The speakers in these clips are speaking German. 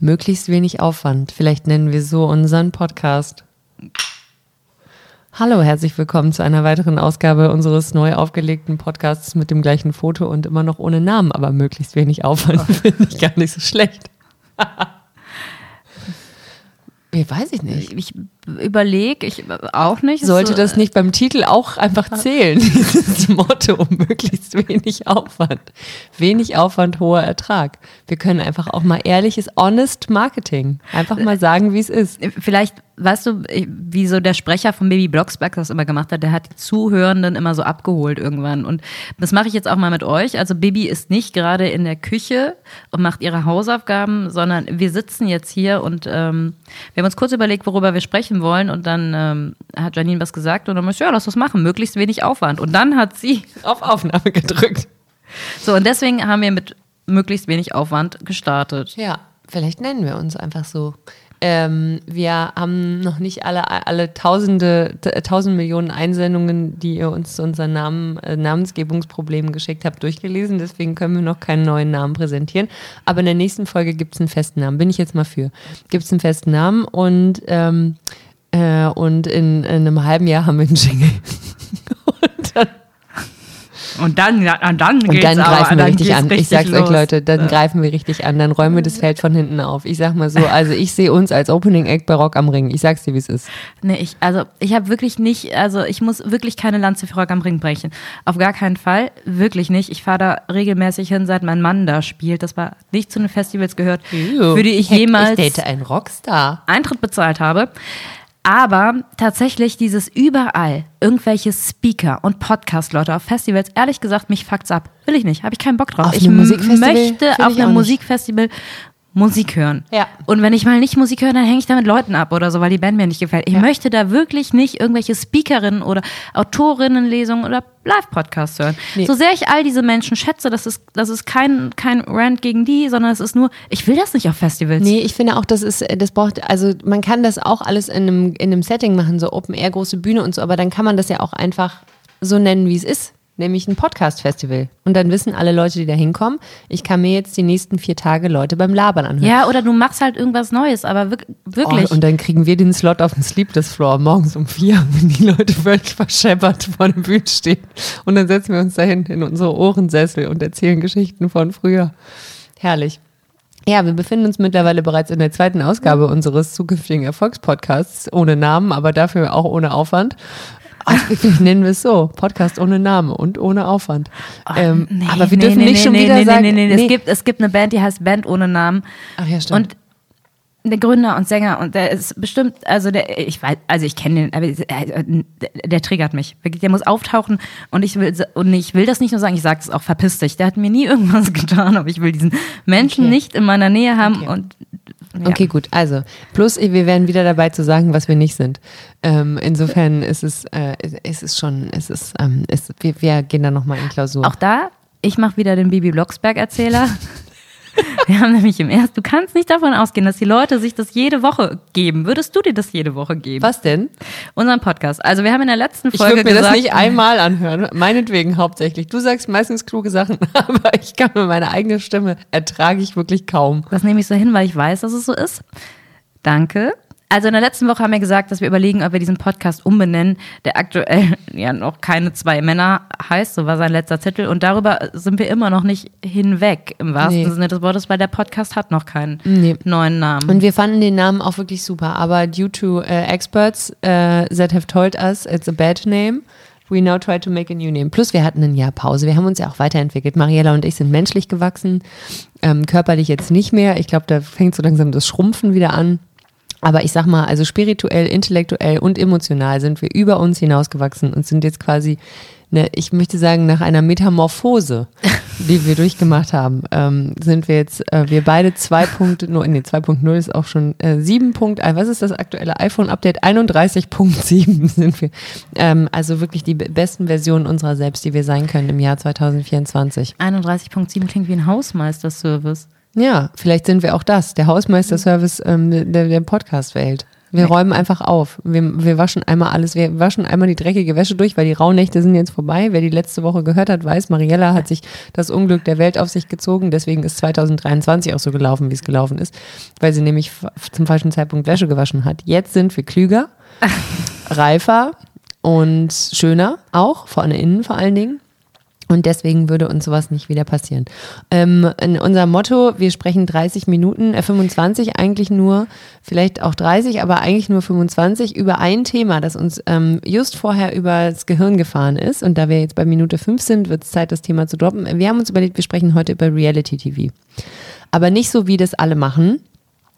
Möglichst wenig Aufwand. Vielleicht nennen wir so unseren Podcast. Hallo, herzlich willkommen zu einer weiteren Ausgabe unseres neu aufgelegten Podcasts mit dem gleichen Foto und immer noch ohne Namen, aber möglichst wenig Aufwand. Finde ich gar nicht so schlecht. Wie weiß ich nicht. Ich überlege, ich auch nicht. Sollte so, das nicht beim Titel auch einfach zählen, dieses Motto, möglichst wenig Aufwand. Wenig Aufwand, hoher Ertrag. Wir können einfach auch mal ehrliches, honest Marketing. Einfach mal sagen, wie es ist. Vielleicht weißt du, wie so der Sprecher von Baby Blocksberg das immer gemacht hat, der hat die Zuhörenden immer so abgeholt irgendwann. Und das mache ich jetzt auch mal mit euch. Also Baby ist nicht gerade in der Küche und macht ihre Hausaufgaben, sondern wir sitzen jetzt hier und ähm, wir haben uns kurz überlegt, worüber wir sprechen wollen. Und dann ähm, hat Janine was gesagt und dann muss ich, ja, lass was machen, möglichst wenig Aufwand. Und dann hat sie auf Aufnahme gedrückt. So, und deswegen haben wir mit möglichst wenig Aufwand gestartet. Ja, vielleicht nennen wir uns einfach so. Ähm, wir haben noch nicht alle, alle tausende, tausend Millionen Einsendungen, die ihr uns zu unseren Namen, äh, Namensgebungsproblemen geschickt habt, durchgelesen. Deswegen können wir noch keinen neuen Namen präsentieren. Aber in der nächsten Folge gibt es einen festen Namen. Bin ich jetzt mal für. Gibt es einen festen Namen und, ähm, äh, und in, in, einem halben Jahr haben wir einen Jingle. und dann und dann, ja, dann, und dann greifen wir richtig an. Richtig ich sag's los. euch, Leute, dann ja. greifen wir richtig an. Dann räumen wir das Feld von hinten auf. Ich sag mal so, also ich sehe uns als Opening Act bei Rock am Ring. Ich sag's dir, wie es ist. Nee, ich, also ich habe wirklich nicht, also ich muss wirklich keine Lanze für Rock am Ring brechen. Auf gar keinen Fall. Wirklich nicht. Ich fahre da regelmäßig hin, seit mein Mann da spielt. Das war nicht zu den Festivals gehört, Ew. für die ich jemals ich date einen Rockstar. Eintritt bezahlt habe. Aber tatsächlich dieses überall irgendwelche Speaker und Podcast-Leute auf Festivals, ehrlich gesagt, mich fuckt's ab. Will ich nicht, habe ich keinen Bock drauf. Auf ich möchte auf einem Musikfestival Musik hören. Ja. Und wenn ich mal nicht Musik höre, dann hänge ich da mit Leuten ab oder so, weil die Band mir nicht gefällt. Ich ja. möchte da wirklich nicht irgendwelche Speakerinnen oder Autorinnenlesungen oder Live-Podcasts hören. Nee. So sehr ich all diese Menschen schätze, das ist, das ist kein, kein Rant gegen die, sondern es ist nur, ich will das nicht auf Festivals. Nee, ich finde auch, das ist, das braucht, also man kann das auch alles in einem, in einem Setting machen, so Open Air, große Bühne und so, aber dann kann man das ja auch einfach so nennen, wie es ist nämlich ein Podcast-Festival. Und dann wissen alle Leute, die da hinkommen, ich kann mir jetzt die nächsten vier Tage Leute beim Labern anhören. Ja, oder du machst halt irgendwas Neues, aber wirklich. Oh, und dann kriegen wir den Slot auf dem Sleepless Floor morgens um vier, wenn die Leute völlig verscheppert vor der Bühne stehen. Und dann setzen wir uns dahin in unsere Ohrensessel und erzählen Geschichten von früher. Herrlich. Ja, wir befinden uns mittlerweile bereits in der zweiten Ausgabe unseres zukünftigen Erfolgspodcasts, ohne Namen, aber dafür auch ohne Aufwand. Vielleicht nennen wir es so. Podcast ohne Name und ohne Aufwand. Oh, ähm, nee, aber wir nee, dürfen nee, nicht schon wieder sagen. Nee, nee, nee, Es, gibt, es gibt eine Band, die heißt Band ohne Namen. Ach ja, stimmt. Und der Gründer und Sänger und der ist bestimmt, also der, ich weiß, also ich kenne den, aber der, der, triggert mich. Der muss auftauchen und ich will und ich will das nicht nur sagen, ich sage es auch verpiss dich. Der hat mir nie irgendwas getan, aber ich will diesen Menschen okay. nicht in meiner Nähe haben okay. und ja. Okay, gut. Also, plus wir werden wieder dabei zu sagen, was wir nicht sind. Ähm, insofern ist es, äh, ist es schon, ist es, ähm, ist, wir, wir gehen da nochmal in Klausur. Auch da, ich mache wieder den Bibi Blocksberg-Erzähler. Wir haben nämlich im ersten, du kannst nicht davon ausgehen, dass die Leute sich das jede Woche geben. Würdest du dir das jede Woche geben? Was denn? Unseren Podcast. Also wir haben in der letzten Folge Ich würde mir gesagt, das nicht einmal anhören, meinetwegen hauptsächlich. Du sagst meistens kluge Sachen, aber ich kann mir meine eigene Stimme ertrage ich wirklich kaum. Das nehme ich so hin, weil ich weiß, dass es so ist. Danke. Also in der letzten Woche haben wir gesagt, dass wir überlegen, ob wir diesen Podcast umbenennen, der aktuell ja noch keine zwei Männer heißt, so war sein letzter Titel. Und darüber sind wir immer noch nicht hinweg, im wahrsten nee. Sinne des Wortes, weil der Podcast hat noch keinen nee. neuen Namen. Und wir fanden den Namen auch wirklich super, aber due to uh, experts uh, that have told us it's a bad name, We now try to make a new name. Plus, wir hatten ein Jahr Pause. Wir haben uns ja auch weiterentwickelt. Mariella und ich sind menschlich gewachsen, ähm, körperlich jetzt nicht mehr. Ich glaube, da fängt so langsam das Schrumpfen wieder an. Aber ich sag mal, also spirituell, intellektuell und emotional sind wir über uns hinausgewachsen und sind jetzt quasi, ne, ich möchte sagen, nach einer Metamorphose, die wir durchgemacht haben, ähm, sind wir jetzt, äh, wir beide 2.0, nee, 2.0 ist auch schon äh, 7. was ist das aktuelle iPhone-Update? 31.7 sind wir. Ähm, also wirklich die besten Versionen unserer selbst, die wir sein können im Jahr 2024. 31.7 klingt wie ein Hausmeister-Service. Ja, vielleicht sind wir auch das, der Hausmeisterservice ähm, der, der Podcast-Welt. Wir räumen einfach auf. Wir, wir waschen einmal alles. Wir waschen einmal die dreckige Wäsche durch, weil die Rauhnächte sind jetzt vorbei. Wer die letzte Woche gehört hat, weiß, Mariella hat sich das Unglück der Welt auf sich gezogen. Deswegen ist 2023 auch so gelaufen, wie es gelaufen ist, weil sie nämlich zum falschen Zeitpunkt Wäsche gewaschen hat. Jetzt sind wir klüger, reifer und schöner auch, vorne innen vor allen Dingen. Und deswegen würde uns sowas nicht wieder passieren. Ähm, in unser Motto, wir sprechen 30 Minuten, äh 25 eigentlich nur, vielleicht auch 30, aber eigentlich nur 25 über ein Thema, das uns ähm, just vorher über das Gehirn gefahren ist. Und da wir jetzt bei Minute 5 sind, wird es Zeit, das Thema zu droppen. Wir haben uns überlegt, wir sprechen heute über Reality TV. Aber nicht so, wie das alle machen,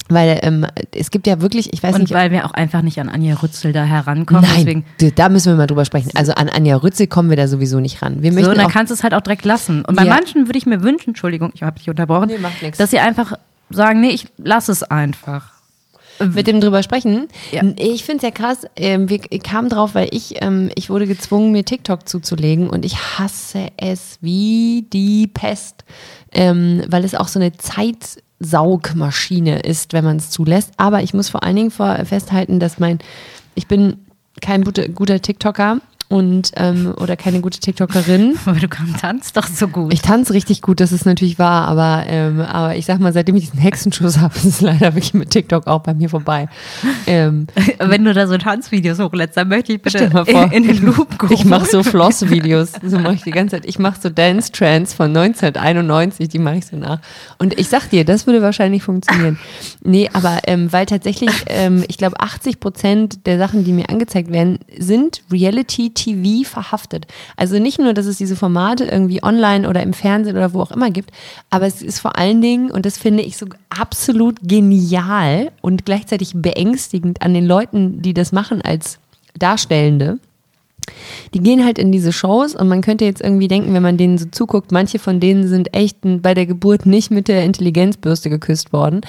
weil ähm, es gibt ja wirklich, ich weiß Und nicht. weil wir auch einfach nicht an Anja Rützel da herankommen. Nein, Deswegen, da müssen wir mal drüber sprechen. Also an Anja Rütze kommen wir da sowieso nicht ran. Wir so, möchten dann auch, kannst du es halt auch direkt lassen. Und bei Ja. manchen würde ich mir wünschen, Entschuldigung, ich habe dich unterbrochen, Nee, macht dass sie einfach sagen, nee, ich lass es einfach. mit dem drüber sprechen. Ja. Ich finde es ja krass, ähm, wir ich kam drauf, weil ich, ähm, ich wurde gezwungen, mir TikTok zuzulegen und ich hasse es wie die Pest, ähm, weil es auch so eine Zeitsaugmaschine ist, wenn man es zulässt. Aber ich muss vor allen Dingen vor, festhalten, dass mein, ich bin kein guter, guter TikToker und ähm, oder keine gute TikTokerin. Aber du kannst tanzt doch so gut. Ich tanze richtig gut, das ist natürlich wahr, aber, ähm, aber ich sag mal, seitdem ich diesen Hexenschuss habe, ist es leider wirklich mit TikTok auch bei mir vorbei. Ähm, Wenn du da so Tanzvideos hochlädst, dann möchte ich bitte mal vor, in, in den Loop gucken. ich mache so Floss-Videos, so mache ich die ganze Zeit. Ich mache so Dance-Trends von 1991, die mache ich so nach. Und ich sag dir, das würde wahrscheinlich funktionieren. Nee, aber ähm, weil tatsächlich, ähm, ich glaube, 80 Prozent der Sachen, die mir angezeigt werden, sind Reality-TV verhaftet. Also nicht nur, dass es diese Formate irgendwie online oder im Fernsehen oder wo auch immer gibt, aber es ist vor allen Dingen, und das finde ich so absolut genial und gleichzeitig beängstigend an den Leuten, die das machen als Darstellende, die gehen halt in diese Shows und man könnte jetzt irgendwie denken, wenn man denen so zuguckt, manche von denen sind echt bei der Geburt nicht mit der Intelligenzbürste geküsst worden,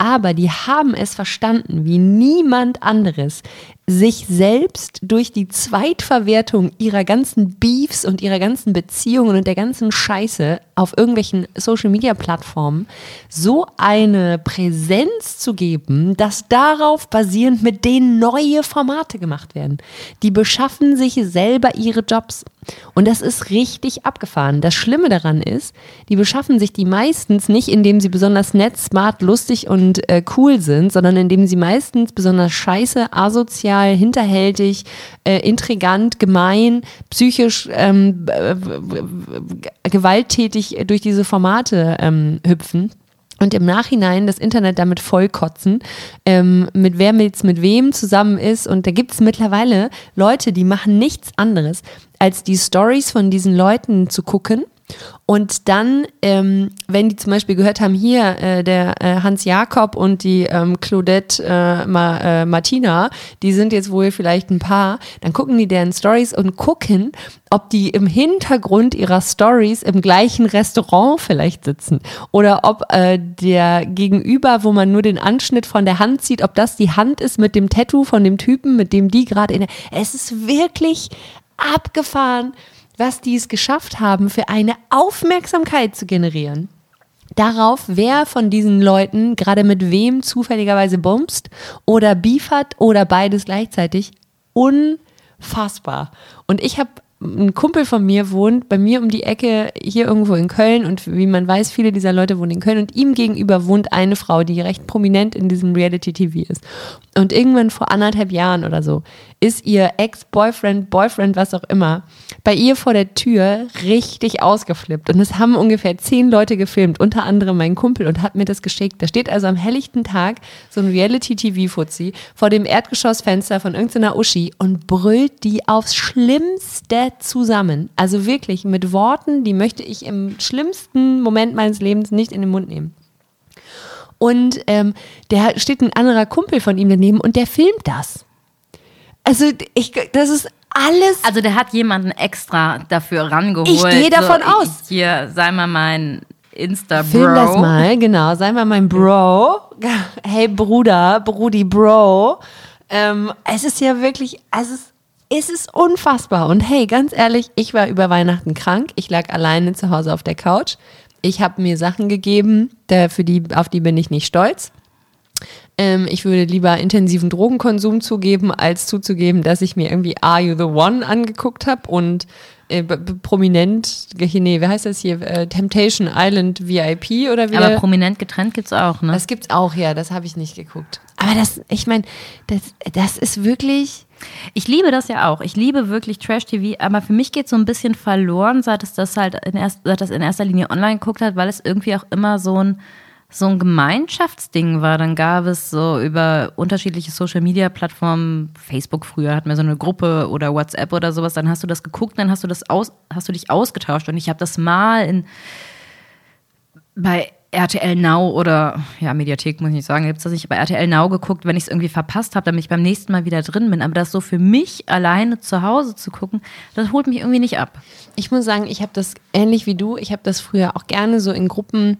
aber die haben es verstanden, wie niemand anderes, sich selbst durch die Zweitverwertung ihrer ganzen Beefs und ihrer ganzen Beziehungen und der ganzen Scheiße auf irgendwelchen Social-Media-Plattformen so eine Präsenz zu geben, dass darauf basierend mit denen neue Formate gemacht werden. Die beschaffen sich selber ihre Jobs. Und das ist richtig abgefahren. Das Schlimme daran ist, die beschaffen sich die meistens nicht, indem sie besonders nett, smart, lustig und äh, cool sind, sondern indem sie meistens besonders scheiße, asozial, hinterhältig, äh, intrigant, gemein, psychisch ähm, äh, gewalttätig durch diese Formate ähm, hüpfen. Und im Nachhinein das Internet damit vollkotzen, ähm, mit wer jetzt mit wem zusammen ist. Und da gibt es mittlerweile Leute, die machen nichts anderes, als die Stories von diesen Leuten zu gucken. Und dann, ähm, wenn die zum Beispiel gehört haben, hier äh, der äh, Hans Jakob und die ähm, Claudette äh, Ma, äh, Martina, die sind jetzt wohl vielleicht ein Paar, dann gucken die deren Stories und gucken, ob die im Hintergrund ihrer Stories im gleichen Restaurant vielleicht sitzen oder ob äh, der Gegenüber, wo man nur den Anschnitt von der Hand sieht, ob das die Hand ist mit dem Tattoo von dem Typen, mit dem die gerade in der. Es ist wirklich abgefahren, was die es geschafft haben, für eine Aufmerksamkeit zu generieren. Darauf, wer von diesen Leuten gerade mit wem zufälligerweise bumst oder beefert oder beides gleichzeitig. Unfassbar. Und ich habe ein Kumpel von mir wohnt bei mir um die Ecke hier irgendwo in Köln und wie man weiß, viele dieser Leute wohnen in Köln und ihm gegenüber wohnt eine Frau, die recht prominent in diesem Reality-TV ist. Und irgendwann vor anderthalb Jahren oder so ist ihr Ex-Boyfriend, Boyfriend, was auch immer, bei ihr vor der Tür richtig ausgeflippt. Und es haben ungefähr zehn Leute gefilmt, unter anderem mein Kumpel und hat mir das geschickt. Da steht also am helllichten Tag so ein Reality-TV-Fuzzi vor dem Erdgeschossfenster von irgendeiner Uschi und brüllt die aufs Schlimmste zusammen. Also wirklich mit Worten, die möchte ich im schlimmsten Moment meines Lebens nicht in den Mund nehmen. Und ähm, der steht ein anderer Kumpel von ihm daneben und der filmt das. Also ich, das ist alles. Also der hat jemanden extra dafür rangeholt. Ich gehe davon aus. Hier, sei mal mein Insta-Bro. Film das mal, genau. Sei mal mein Bro. Hey Bruder, Brudi Bro. Ähm, es ist ja wirklich, also es, es ist unfassbar. Und hey, ganz ehrlich, ich war über Weihnachten krank. Ich lag alleine zu Hause auf der Couch. Ich habe mir Sachen gegeben, der, für die, auf die bin ich nicht stolz. Ähm, ich würde lieber intensiven Drogenkonsum zugeben, als zuzugeben, dass ich mir irgendwie Are You the One angeguckt habe und äh, prominent, nee, wie heißt das hier? Äh, Temptation Island VIP oder wie? Aber prominent getrennt gibt's auch, ne? Das gibt's auch, ja, das habe ich nicht geguckt. Aber das, ich meine, das, das ist wirklich. Ich liebe das ja auch. Ich liebe wirklich Trash-TV, aber für mich geht es so ein bisschen verloren, seit es das halt in, erst, seit das in erster Linie online geguckt hat, weil es irgendwie auch immer so ein so ein Gemeinschaftsding war. Dann gab es so über unterschiedliche Social-Media-Plattformen, Facebook früher hatten wir so eine Gruppe oder WhatsApp oder sowas, dann hast du das geguckt, dann hast du das aus, hast du dich ausgetauscht und ich habe das mal in bei RTL Now oder ja, Mediathek muss ich nicht sagen, gibt es das nicht, bei RTL Now geguckt, wenn ich es irgendwie verpasst habe, damit ich beim nächsten Mal wieder drin bin. Aber das so für mich alleine zu Hause zu gucken, das holt mich irgendwie nicht ab. Ich muss sagen, ich habe das ähnlich wie du, ich habe das früher auch gerne so in Gruppen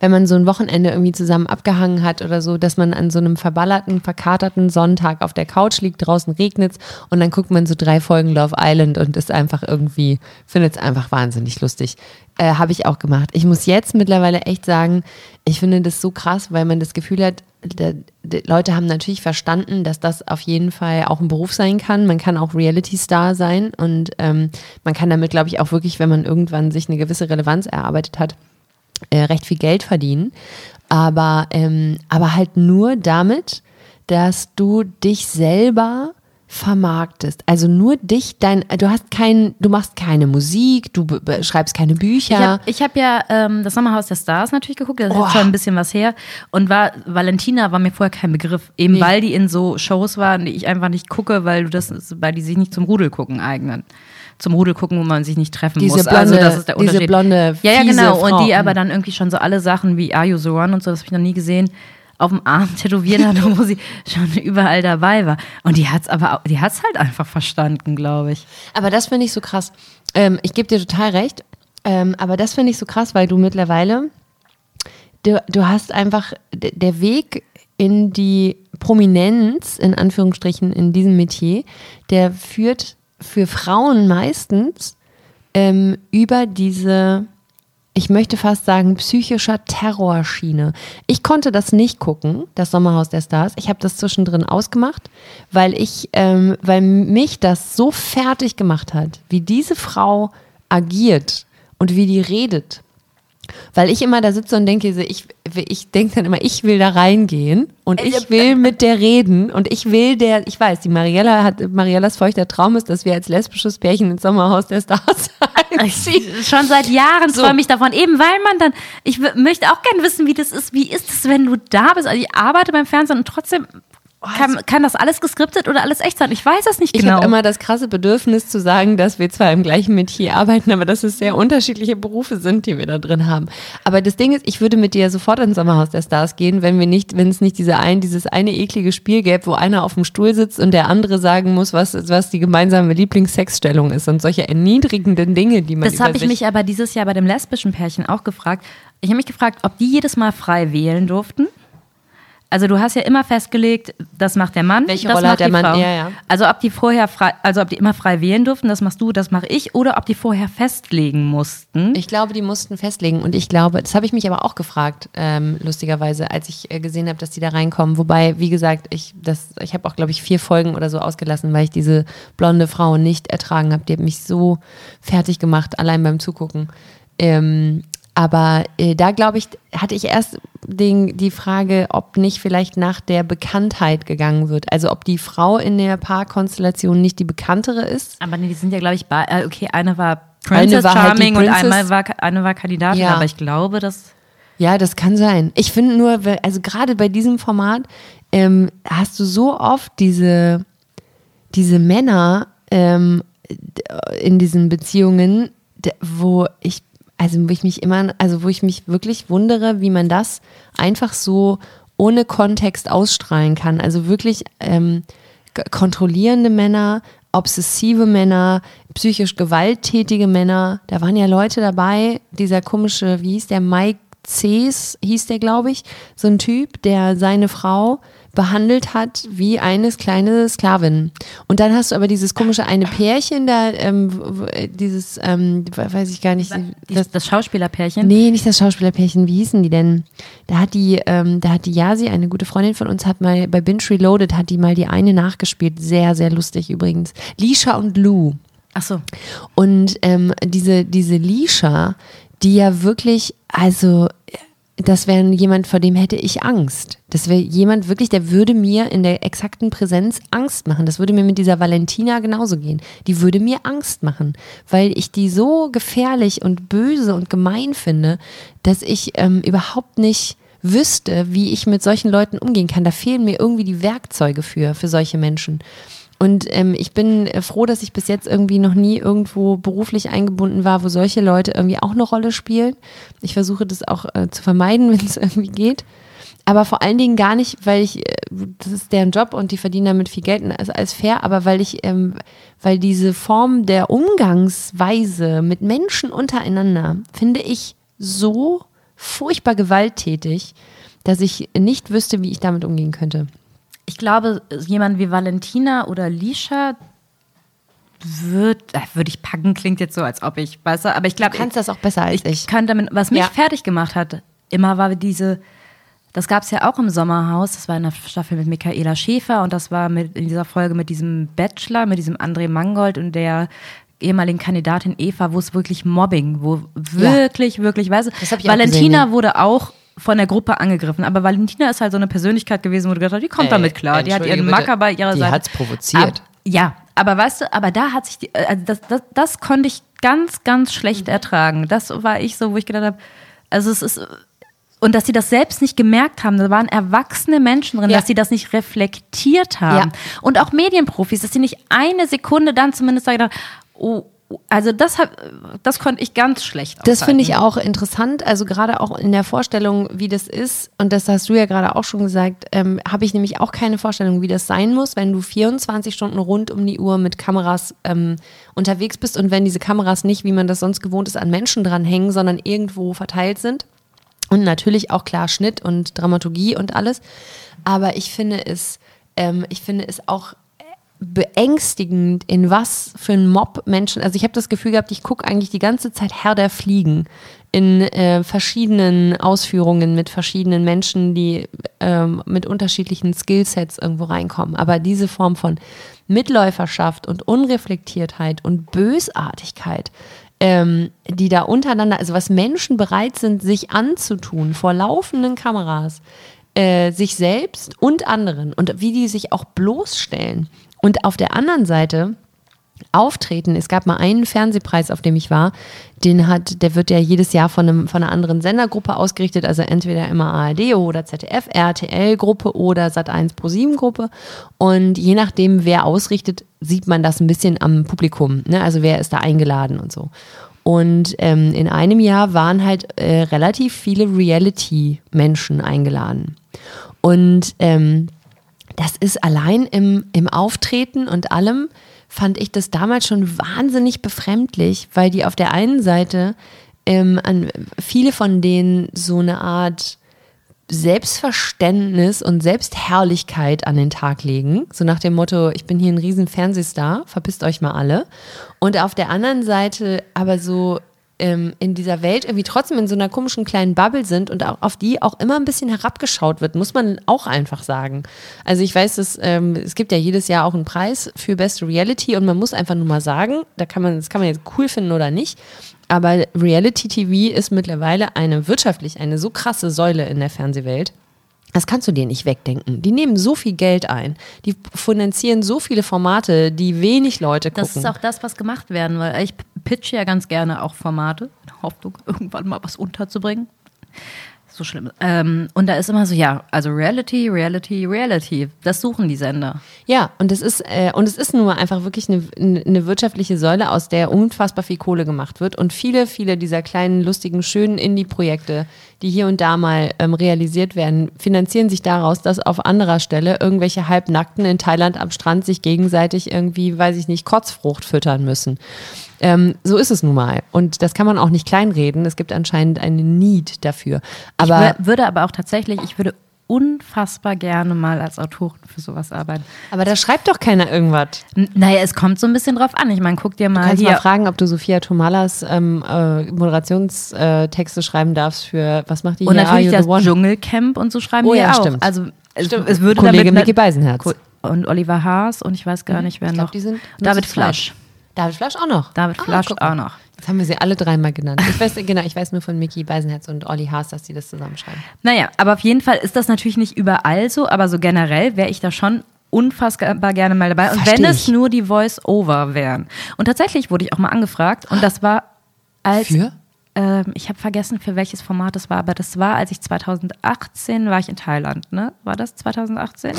wenn man so ein Wochenende irgendwie zusammen abgehangen hat oder so, dass man an so einem verballerten, verkaterten Sonntag auf der Couch liegt, draußen regnet und dann guckt man so drei Folgen Love Island und ist einfach irgendwie, findet es einfach wahnsinnig lustig. Äh, Habe ich auch gemacht. Ich muss jetzt mittlerweile echt sagen, ich finde das so krass, weil man das Gefühl hat, Leute haben natürlich verstanden, dass das auf jeden Fall auch ein Beruf sein kann. Man kann auch Reality-Star sein und ähm, man kann damit, glaube ich, auch wirklich, wenn man irgendwann sich eine gewisse Relevanz erarbeitet hat, äh, recht viel Geld verdienen. Aber, ähm, aber halt nur damit, dass du dich selber vermarktest. Also nur dich, dein, du hast kein, du machst keine Musik, du schreibst keine Bücher. Ich habe hab ja ähm, das Sommerhaus der Stars natürlich geguckt, das ist oh. schon ein bisschen was her. Und war, Valentina war mir vorher kein Begriff, eben nee. weil die in so Shows waren, die ich einfach nicht gucke, weil du das, weil die sich nicht zum Rudel gucken eignen zum Rudel gucken, wo man sich nicht treffen diese muss. Blonde, also das ist der Unterschied. Diese blonde, ja, ja, genau. Frau. Und die aber dann irgendwie schon so alle Sachen wie Are You the One und so, das habe ich noch nie gesehen, auf dem Arm tätowiert hat, wo sie schon überall dabei war. Und die hat's aber, die hat's halt einfach verstanden, glaube ich. Aber das finde ich so krass. Ähm, ich gebe dir total recht. Ähm, aber das finde ich so krass, weil du mittlerweile, du, du hast einfach, der Weg in die Prominenz, in Anführungsstrichen, in diesem Metier, der führt für Frauen meistens ähm, über diese, ich möchte fast sagen, psychischer Terrorschiene. Ich konnte das nicht gucken, das Sommerhaus der Stars. Ich habe das zwischendrin ausgemacht, weil ich, ähm, weil mich das so fertig gemacht hat, wie diese Frau agiert und wie die redet weil ich immer da sitze und denke, ich, ich denke dann immer, ich will da reingehen und ich will mit der reden und ich will der, ich weiß, die Mariella hat, Mariellas feuchter Traum ist, dass wir als lesbisches Pärchen ins Sommerhaus der Stars einziehen. Schon seit Jahren so. träume ich davon, eben weil man dann, ich möchte auch gerne wissen, wie das ist, wie ist es, wenn du da bist, also ich arbeite beim Fernsehen und trotzdem kann, kann, das alles geskriptet oder alles echt sein? Ich weiß es nicht genau. Ich habe immer das krasse Bedürfnis zu sagen, dass wir zwar im gleichen Metier arbeiten, aber dass es sehr unterschiedliche Berufe sind, die wir da drin haben. Aber das Ding ist, ich würde mit dir sofort ins Sommerhaus der Stars gehen, wenn wir nicht, wenn es nicht diese ein, dieses eine eklige Spiel gäbe, wo einer auf dem Stuhl sitzt und der andere sagen muss, was, was die gemeinsame Lieblingssexstellung ist und solche erniedrigenden Dinge, die man Das habe ich mich aber dieses Jahr bei dem lesbischen Pärchen auch gefragt. Ich habe mich gefragt, ob die jedes Mal frei wählen durften. Also du hast ja immer festgelegt, das macht der Mann, Welche das Rolle macht hat der Mann? Frau. Ja, ja. Also ob die vorher frei, also ob die immer frei wählen durften, das machst du, das mache ich, oder ob die vorher festlegen mussten. Ich glaube, die mussten festlegen und ich glaube, das habe ich mich aber auch gefragt, ähm, lustigerweise, als ich äh, gesehen habe, dass die da reinkommen. Wobei, wie gesagt, ich ich habe auch glaube ich vier Folgen oder so ausgelassen, weil ich diese blonde Frau nicht ertragen habe. Die hat mich so fertig gemacht, allein beim Zugucken. Ähm, aber äh, da glaube ich, hatte ich erst den, die Frage, ob nicht vielleicht nach der Bekanntheit gegangen wird. Also ob die Frau in der Paarkonstellation nicht die bekanntere ist. Aber nee, die sind ja, glaube ich, bei, äh, okay, eine war Princess eine war halt Charming halt und einmal war, eine war Kandidatin, ja. aber ich glaube, dass. Ja, das kann sein. Ich finde nur, also gerade bei diesem Format ähm, hast du so oft diese, diese Männer ähm, in diesen Beziehungen, wo ich also wo ich mich immer, also wo ich mich wirklich wundere, wie man das einfach so ohne Kontext ausstrahlen kann. Also wirklich ähm, kontrollierende Männer, obsessive Männer, psychisch gewalttätige Männer. Da waren ja Leute dabei, dieser komische, wie hieß der, Mike Cs hieß der, glaube ich, so ein Typ, der seine Frau behandelt hat wie eine kleine Sklavin. Und dann hast du aber dieses komische eine Pärchen da, ähm, dieses, ähm, weiß ich gar nicht. Das, das Schauspielerpärchen. Nee, nicht das Schauspielerpärchen. Wie hießen die denn? Da hat die, ähm, da hat die Yasi, eine gute Freundin von uns, hat mal bei Binge Reloaded, hat die mal die eine nachgespielt. Sehr, sehr lustig übrigens. Lisha und Lou. Ach so. Und ähm, diese, diese Lisha, die ja wirklich, also das wäre jemand, vor dem hätte ich Angst. Das wäre jemand wirklich, der würde mir in der exakten Präsenz Angst machen. Das würde mir mit dieser Valentina genauso gehen. Die würde mir Angst machen, weil ich die so gefährlich und böse und gemein finde, dass ich ähm, überhaupt nicht wüsste, wie ich mit solchen Leuten umgehen kann. Da fehlen mir irgendwie die Werkzeuge für, für solche Menschen. Und ähm, ich bin äh, froh, dass ich bis jetzt irgendwie noch nie irgendwo beruflich eingebunden war, wo solche Leute irgendwie auch eine Rolle spielen. Ich versuche das auch äh, zu vermeiden, wenn es irgendwie geht. Aber vor allen Dingen gar nicht, weil ich, äh, das ist deren Job und die verdienen damit viel Geld ist alles fair, aber weil ich, ähm, weil diese Form der Umgangsweise mit Menschen untereinander, finde ich so furchtbar gewalttätig, dass ich nicht wüsste, wie ich damit umgehen könnte. Ich glaube, jemand wie Valentina oder Lisha wird, äh, würde ich packen, klingt jetzt so, als ob ich, du, aber ich glaube, Du kannst das auch besser als ich, ich. kann damit, was mich Ja. fertig gemacht hat, immer war diese, das gab es ja auch im Sommerhaus, das war in der Staffel mit Michaela Schäfer und das war mit, in dieser Folge mit diesem Bachelor, mit diesem André Mangold und der ehemaligen Kandidatin Eva, wo es wirklich Mobbing, wo wirklich, wirklich, weißt du, ich Valentina gesehen, ja. wurde auch von der Gruppe angegriffen, aber Valentina ist halt so eine Persönlichkeit gewesen, wo du gedacht hast, die kommt Ey, damit klar, die hat ihren Macker bei ihrer die Seite. hat's provoziert. Ab, ja, aber weißt du, aber da hat sich, die, also das, das, das konnte ich ganz, ganz schlecht ertragen. Das war ich so, wo ich gedacht habe, also es ist, und dass sie das selbst nicht gemerkt haben, da waren erwachsene Menschen drin, Ja. dass sie das nicht reflektiert haben. Ja. Und auch Medienprofis, dass sie nicht eine Sekunde dann zumindest da gedacht oh, also das, hab, das konnte ich ganz schlecht Das finde ich aushalten. auch interessant, also gerade auch in der Vorstellung, wie das ist, und das hast du ja gerade auch schon gesagt, ähm, habe ich nämlich auch keine Vorstellung, wie das sein muss, wenn du 24 Stunden rund um die Uhr mit Kameras ähm, unterwegs bist und wenn diese Kameras nicht, wie man das sonst gewohnt ist, an Menschen dranhängen, sondern irgendwo verteilt sind. Und natürlich auch klar Schnitt und Dramaturgie und alles. Aber ich finde es, ähm, ich finde es auch beängstigend, in was für ein Mob Menschen, also ich habe das Gefühl gehabt, ich gucke eigentlich die ganze Zeit Herr der Fliegen in äh, verschiedenen Ausführungen mit verschiedenen Menschen, die ähm, mit unterschiedlichen Skillsets irgendwo reinkommen. Aber diese Form von Mitläuferschaft und Unreflektiertheit und Bösartigkeit, ähm, die da untereinander, also was Menschen bereit sind, sich anzutun vor laufenden Kameras, äh, sich selbst und anderen und wie die sich auch bloßstellen. Und auf der anderen Seite auftreten. Es gab mal einen Fernsehpreis, auf dem ich war. Den hat, der wird ja jedes Jahr von, einem, von einer anderen Sendergruppe ausgerichtet, also entweder immer ARD oder ZDF, RTL-Gruppe oder Sat1 Pro7-Gruppe. Und je nachdem, wer ausrichtet, sieht man das ein bisschen am Publikum. Ne? Also wer ist da eingeladen und so. Und ähm, in einem Jahr waren halt äh, relativ viele Reality-Menschen eingeladen. Und ähm, das ist allein im, im Auftreten und allem, fand ich das damals schon wahnsinnig befremdlich, weil die auf der einen Seite ähm, an viele von denen so eine Art Selbstverständnis und Selbstherrlichkeit an den Tag legen. So nach dem Motto, ich bin hier ein riesen Fernsehstar, verpisst euch mal alle. Und auf der anderen Seite aber so ähm, in dieser Welt irgendwie trotzdem in so einer komischen kleinen Bubble sind und auch auf die auch immer ein bisschen herabgeschaut wird, muss man auch einfach sagen. Also ich weiß, dass, ähm, es gibt ja jedes Jahr auch einen Preis für Best Reality und man muss einfach nur mal sagen, da kann man, das kann man jetzt cool finden oder nicht, aber Reality TV ist mittlerweile eine wirtschaftlich eine so krasse Säule in der Fernsehwelt. Das kannst du dir nicht wegdenken. Die nehmen so viel Geld ein. Die finanzieren so viele Formate, die wenig Leute gucken. Das ist auch das, was gemacht werden, weil ich pitche ja ganz gerne auch Formate, in der Hoffnung, irgendwann mal was unterzubringen. So schlimm. Ähm, und da ist immer so, ja, also Reality, Reality, Reality. Das suchen die Sender. Ja, und es ist, äh, und es ist nun mal einfach wirklich eine, eine wirtschaftliche Säule, aus der unfassbar viel Kohle gemacht wird. Und viele, viele dieser kleinen, lustigen, schönen Indie-Projekte, die hier und da mal ähm, realisiert werden, finanzieren sich daraus, dass auf anderer Stelle irgendwelche Halbnackten in Thailand am Strand sich gegenseitig irgendwie, weiß ich nicht, Kotzfrucht füttern müssen. Ähm, so ist es nun mal. Und das kann man auch nicht kleinreden. Es gibt anscheinend eine Need dafür. Aber ich wür- würde aber auch tatsächlich, ich würde unfassbar gerne mal als Autorin für sowas arbeiten. Aber da schreibt doch keiner irgendwas. N naja, es kommt so ein bisschen drauf an. Ich meine, guck dir mal Du kannst hier. mal fragen, ob du Sophia Tomalas ähm, äh, Moderationstexte schreiben darfst für, was macht die und hier? natürlich Are You das? Dschungelcamp und so schreiben Oh ja, auch. stimmt. Also es, Stimmt. es würde Kollege damit Micky Beisenherz. Co- und Oliver Haas und ich weiß gar nicht, wer Ich glaub, noch. die sind David. Flasch. David Flasch auch noch. David Ah, Flasch auch noch. Jetzt haben wir sie alle dreimal genannt. Ich weiß, genau, ich weiß nur von Mickey Beisenherz und Olli Haas, dass die das zusammenschreiben. Naja, aber auf jeden Fall ist das natürlich nicht überall so, aber so generell wäre ich da schon unfassbar gerne mal dabei. Und Versteh wenn es ich. nur die Voice-Over wären. Und tatsächlich wurde ich auch mal angefragt und das war als. Für? Ähm, ich habe vergessen, für welches Format das war, aber das war, als ich 2018 war ich in Thailand, ne? War das 2018?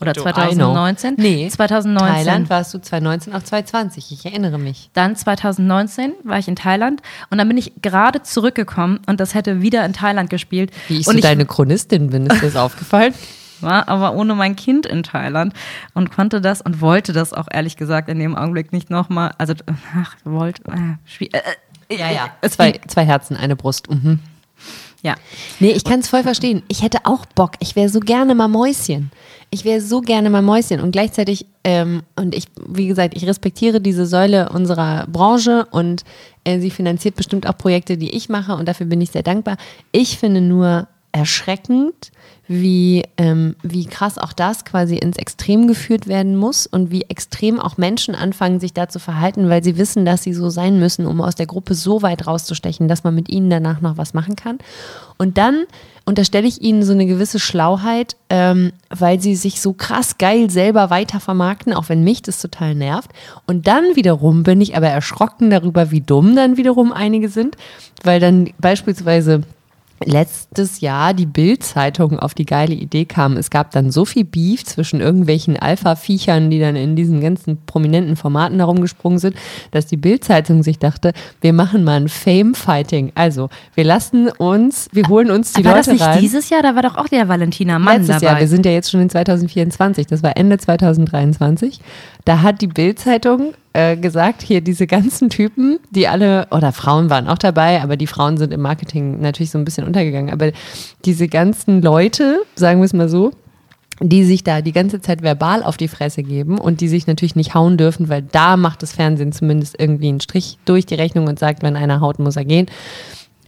Oder Do I 2019? know? Nee. 2019. Thailand warst du 2019 auch 2020. Ich erinnere mich. Dann 2019 war ich in Thailand und dann bin ich gerade zurückgekommen und das hätte wieder in Thailand gespielt. Wie ich und so deine Chronistin bin, ist dir das aufgefallen? war aber ohne mein Kind in Thailand und konnte das und wollte das auch ehrlich gesagt in dem Augenblick nicht nochmal. Also, ach, wollte. Äh, schwie- äh, äh, Es Zwei, zwei Herzen, eine Brust. Mhm. Ja. Nee, ich kann es voll verstehen. Ich hätte auch Bock. Ich wäre so gerne mal Mäuschen. Ich wäre so gerne mal Mäuschen. Und gleichzeitig, ähm, und ich, wie gesagt, ich respektiere diese Säule unserer Branche und äh, sie finanziert bestimmt auch Projekte, die ich mache und dafür bin ich sehr dankbar. Ich finde nur erschreckend, wie, ähm, wie krass auch das quasi ins Extrem geführt werden muss und wie extrem auch Menschen anfangen, sich da zu verhalten, weil sie wissen, dass sie so sein müssen, um aus der Gruppe so weit rauszustechen, dass man mit ihnen danach noch was machen kann. Und dann unterstelle ich ihnen so eine gewisse Schlauheit, ähm, weil sie sich so krass geil selber weiter vermarkten, auch wenn mich das total nervt. Und dann wiederum bin ich aber erschrocken darüber, wie dumm dann wiederum einige sind, weil dann beispielsweise letztes Jahr die Bild-Zeitung auf die geile Idee kam. Es gab dann so viel Beef zwischen irgendwelchen Alpha-Viechern, die dann in diesen ganzen prominenten Formaten herumgesprungen sind, dass die Bild-Zeitung sich dachte, wir machen mal ein Fame-Fighting. Also, wir lassen uns, wir holen uns die war Leute das nicht rein. dieses Jahr? Da war doch auch der Valentina Mann Letztes dabei. Jahr, wir sind ja jetzt schon in 2024, das war Ende 2023. Da hat die Bild-Zeitung äh, gesagt, hier diese ganzen Typen, die alle, oder Frauen waren auch dabei, aber die Frauen sind im Marketing natürlich so ein bisschen untergegangen, aber diese ganzen Leute, sagen wir es mal so, die sich da die ganze Zeit verbal auf die Fresse geben und die sich natürlich nicht hauen dürfen, weil da macht das Fernsehen zumindest irgendwie einen Strich durch die Rechnung und sagt, wenn einer haut, muss er gehen.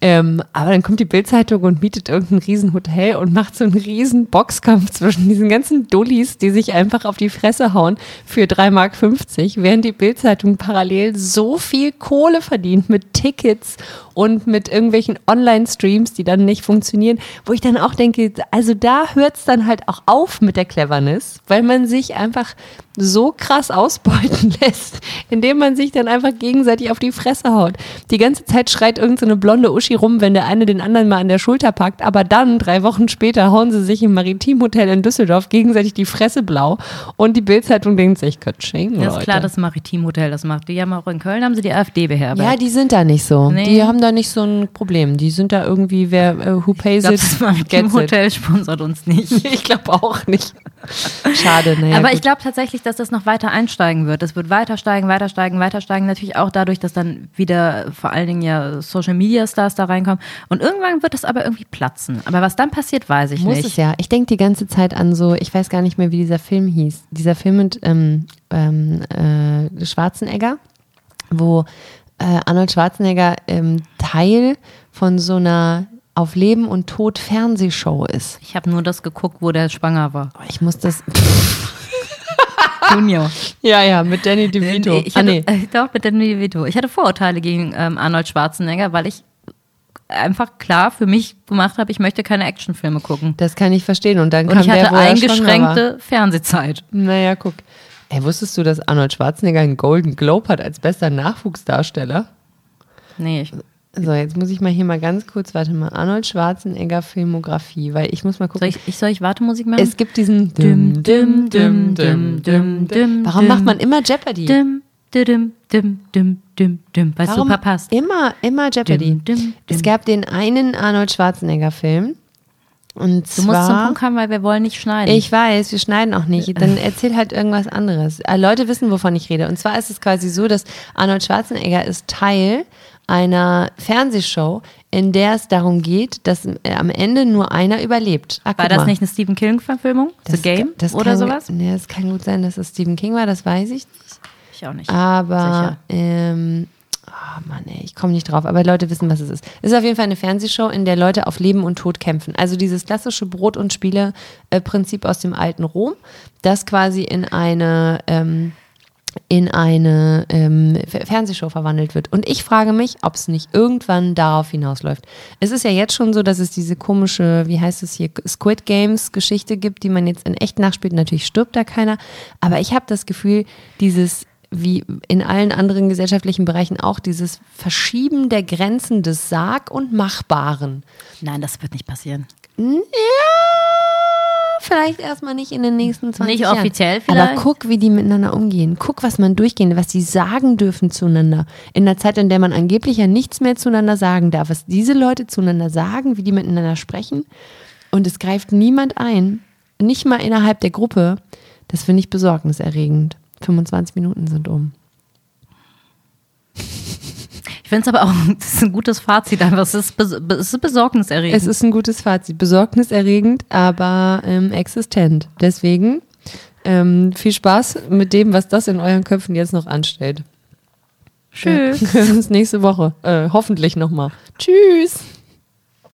Ähm, aber dann kommt die Bildzeitung und mietet irgendein Riesenhotel und macht so einen riesen Boxkampf zwischen diesen ganzen Dullis, die sich einfach auf die Fresse hauen für 3,50 Mark, während die Bildzeitung parallel so viel Kohle verdient mit Tickets und mit irgendwelchen Online-Streams, die dann nicht funktionieren, wo ich dann auch denke, also da hört es dann halt auch auf mit der Cleverness, weil man sich einfach so krass ausbeuten lässt, indem man sich dann einfach gegenseitig auf die Fresse haut. Die ganze Zeit schreit irgendeine so blonde Uschi rum, wenn der eine den anderen mal an der Schulter packt, aber dann, drei Wochen später, hauen sie sich im Maritimhotel in Düsseldorf gegenseitig die Fresse blau und die Bildzeitung denkt sich, Katsching, Das ist klar, das Maritimhotel das macht. Die haben auch in Köln haben sie die AfD beherbergt. ja, die sind da nicht so. Nee. Die haben da nicht so ein Problem. Die sind da irgendwie, wer, äh, who pays ich glaube, it, das gets it. Maritimhotel sponsert uns nicht. Ich glaube auch nicht. Schade, naja. Aber gut. ich glaube tatsächlich, dass das noch weiter einsteigen wird. Es wird weiter steigen, weiter steigen, weiter steigen. Natürlich auch dadurch, dass dann wieder vor allen Dingen ja Social Media Stars da reinkommen. Und irgendwann wird es aber irgendwie platzen. Aber was dann passiert, weiß ich Muss nicht. es ja. Ich denke die ganze Zeit an so, ich weiß gar nicht mehr, wie dieser Film hieß. Dieser Film mit ähm, ähm, äh, Schwarzenegger, wo äh, Arnold Schwarzenegger ähm, Teil von so einer auf Leben und Tod Fernsehshow ist. Ich habe nur das geguckt, wo der schwanger war. Ich muss das. Junior. ja, ja, mit Danny DeVito. Ich ah, hatte, nee. äh, doch, mit Danny DeVito. Ich hatte Vorurteile gegen ähm, Arnold Schwarzenegger, weil ich einfach klar für mich gemacht habe, ich möchte keine Actionfilme gucken. Das kann ich verstehen. Und dann Und kam ich der, hatte er war. eingeschränkte Fernsehzeit. Naja, guck. Ey, wusstest du, dass Arnold Schwarzenegger einen Golden Globe hat als bester Nachwuchsdarsteller? Nee, ich, So, jetzt muss ich mal hier mal ganz kurz, warte mal, Arnold Schwarzenegger Filmografie, weil ich muss mal soll gucken. ich, ich soll ich Wartemusik machen? Es gibt diesen Düm, düm, düm, düm, düm, düm, Warum macht man immer Jeopardy? Dim, dim, dim, dim, dim, dim, weil es super passt. immer, immer Jeopardy? Dim, dim, Es dim. gab den einen Arnold Schwarzenegger Film, Und Du musst zum zwar, Punkt kommen, weil wir wollen nicht schneiden. ich weiß, wir schneiden auch nicht. Dann erzähl halt irgendwas anderes. Äh, Leute wissen, wovon ich rede. Und zwar ist es quasi so, dass Arnold Schwarzenegger ist Teil einer Fernsehshow, in der es darum geht, dass äh, am Ende nur einer überlebt. Ah, War das mal. nicht eine Stephen King-Verfilmung? The Das- Game das oder kann, sowas? Nee, es kann gut sein, dass es Stephen King war, das weiß ich nicht. Ich auch nicht. Aber, ähm, oh Mann, ey, ich komme nicht drauf. Aber Leute wissen, was es ist. Es ist auf jeden Fall eine Fernsehshow, in der Leute auf Leben und Tod kämpfen. Also dieses klassische Brot- und Spiele-Prinzip aus dem alten Rom, das quasi in eine, ähm, in eine ähm, Fer- Fernsehshow verwandelt wird. Und ich frage mich, ob es nicht irgendwann darauf hinausläuft. Es ist ja jetzt schon so, dass es diese komische, wie heißt es hier, Squid Games Geschichte gibt, die man jetzt in echt nachspielt. Natürlich stirbt da keiner. Aber ich habe das Gefühl, dieses wie in allen anderen gesellschaftlichen Bereichen auch dieses Verschieben der Grenzen des Sag- und Machbaren. Nein, das wird nicht passieren. Vielleicht erstmal nicht in den nächsten 20 Nicht Jahren. offiziell Aber vielleicht? guck, wie die miteinander umgehen. Guck, was man durchgehen, was sie sagen dürfen zueinander. In der Zeit, in der man angeblich ja nichts mehr zueinander sagen darf. Was diese Leute zueinander sagen, wie die miteinander sprechen. Und es greift niemand ein. Nicht mal innerhalb der Gruppe. Das finde ich besorgniserregend. 25 Minuten sind um. Ich finde es aber auch, das ist ein gutes Fazit einfach. Es ist, es ist besorgniserregend. Es ist ein gutes Fazit. Besorgniserregend, aber ähm, existent. Deswegen ähm, viel Spaß mit dem, was das in euren Köpfen jetzt noch anstellt. Tschüss. Wir hören uns nächste Woche. Äh, hoffentlich nochmal. Tschüss.